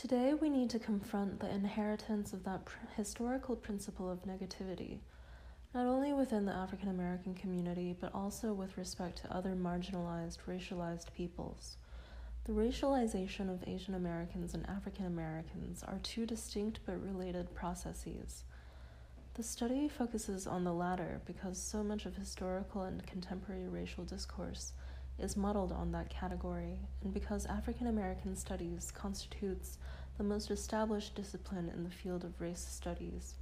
Today, we need to confront the inheritance of that pr- historical principle of negativity, not only within the African American community, but also with respect to other marginalized, racialized peoples. The racialization of Asian Americans and African Americans are two distinct but related processes. The study focuses on the latter because so much of historical and contemporary racial discourse is modeled on that category, and because African American studies constitutes the most established discipline in the field of race studies.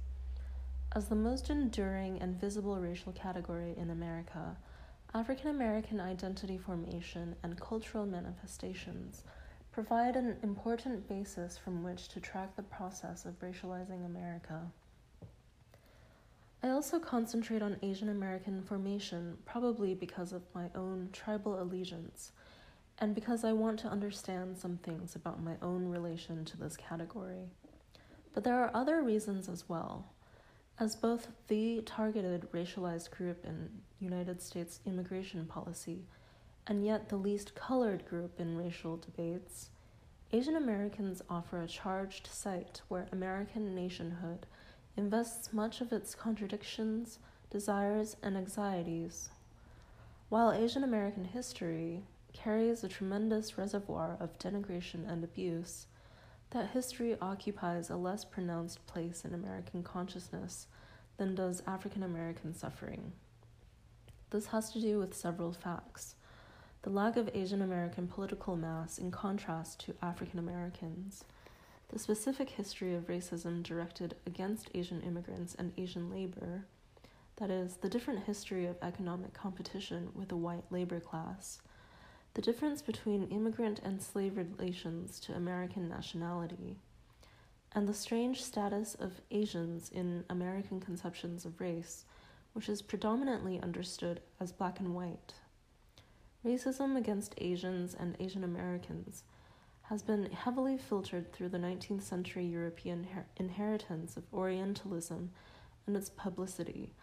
As the most enduring and visible racial category in America, African American identity formation and cultural manifestations provide an important basis from which to track the process of racializing America. I also concentrate on Asian American formation, probably because of my own tribal allegiance, and because I want to understand some things about my own relation to this category. But there are other reasons as well. As both the targeted racialized group in United States immigration policy and yet the least colored group in racial debates, Asian Americans offer a charged site where American nationhood invests much of its contradictions, desires, and anxieties. While Asian American history carries a tremendous reservoir of denigration and abuse, that history occupies a less pronounced place in American consciousness than does African American suffering. This has to do with several facts. The lack of Asian American political mass in contrast to African Americans the specific history of racism directed against Asian immigrants and Asian labor, that is, the different history of economic competition with the white labor class, the difference between immigrant and slave relations to American nationality, and the strange status of Asians in American conceptions of race, which is predominantly understood as black and white. Racism against Asians and Asian Americans has been heavily filtered through the 19th century European her- inheritance of Orientalism and its publicity,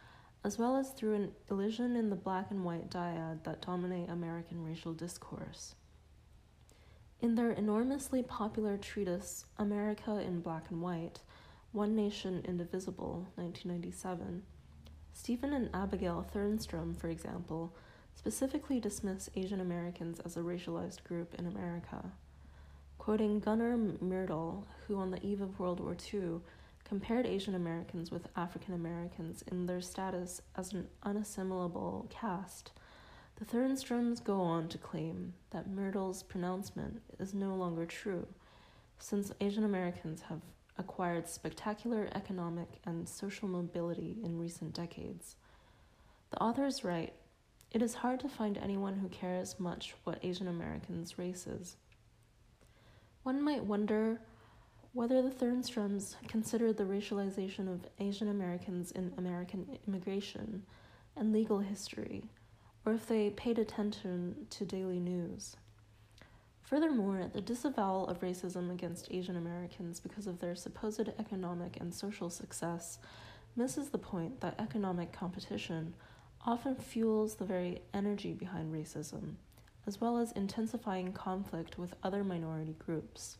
as well as through an illusion in the black and white dyad that dominate American racial discourse. In their enormously popular treatise, America in Black and White One Nation Indivisible, 1997, Stephen and Abigail Thernstrom, for example, specifically dismiss Asian Americans as a racialized group in America quoting Gunnar Myrdal, who on the eve of World War II compared Asian Americans with African Americans in their status as an unassimilable caste. The Thernstroms go on to claim that Myrdal's pronouncement is no longer true, since Asian Americans have acquired spectacular economic and social mobility in recent decades. The authors write It is hard to find anyone who cares much what Asian Americans' race is. One might wonder whether the Thernstroms considered the racialization of Asian Americans in American immigration and legal history, or if they paid attention to daily news. Furthermore, the disavowal of racism against Asian Americans because of their supposed economic and social success misses the point that economic competition often fuels the very energy behind racism as well as intensifying conflict with other minority groups.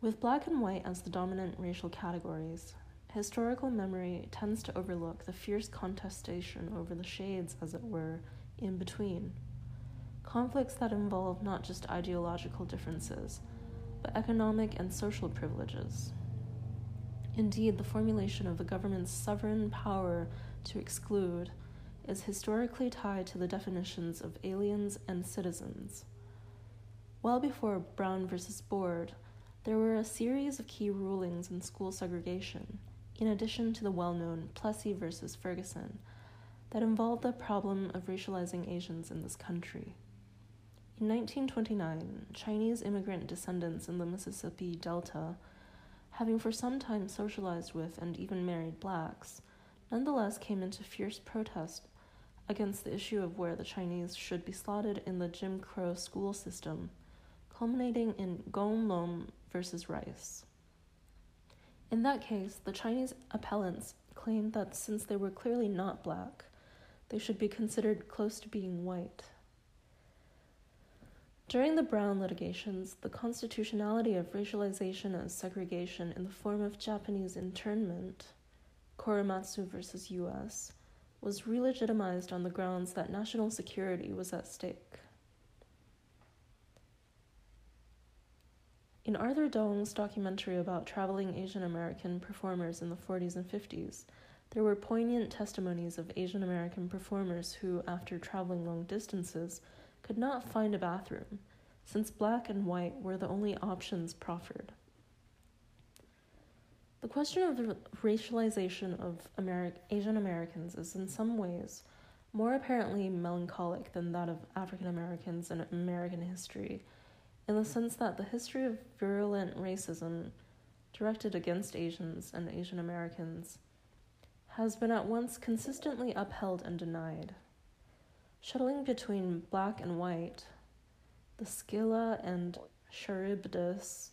With black and white as the dominant racial categories, historical memory tends to overlook the fierce contestation over the shades, as it were, in between. Conflicts that involve not just ideological differences, but economic and social privileges. Indeed, the formulation of the government's sovereign power to exclude is historically tied to the definitions of aliens and citizens. Well before Brown v. Board, there were a series of key rulings in school segregation, in addition to the well known Plessy v. Ferguson, that involved the problem of racializing Asians in this country. In 1929, Chinese immigrant descendants in the Mississippi Delta, having for some time socialized with and even married blacks, nonetheless came into fierce protest against the issue of where the Chinese should be slotted in the Jim Crow school system, culminating in Gong Lum versus Rice. In that case, the Chinese appellants claimed that since they were clearly not black, they should be considered close to being white. During the Brown litigations, the constitutionality of racialization as segregation in the form of Japanese internment, Korematsu versus US, was re-legitimized on the grounds that national security was at stake. In Arthur Dong's documentary about traveling Asian American performers in the 40s and 50s, there were poignant testimonies of Asian American performers who, after traveling long distances, could not find a bathroom, since black and white were the only options proffered. The question of the racialization of Ameri- Asian Americans is in some ways more apparently melancholic than that of African Americans in American history, in the sense that the history of virulent racism directed against Asians and Asian Americans has been at once consistently upheld and denied. Shuttling between black and white, the Scylla and Charybdis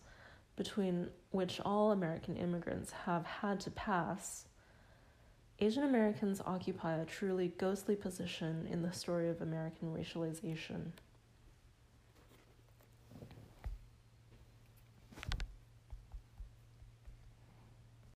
between which all American immigrants have had to pass, Asian Americans occupy a truly ghostly position in the story of American racialization.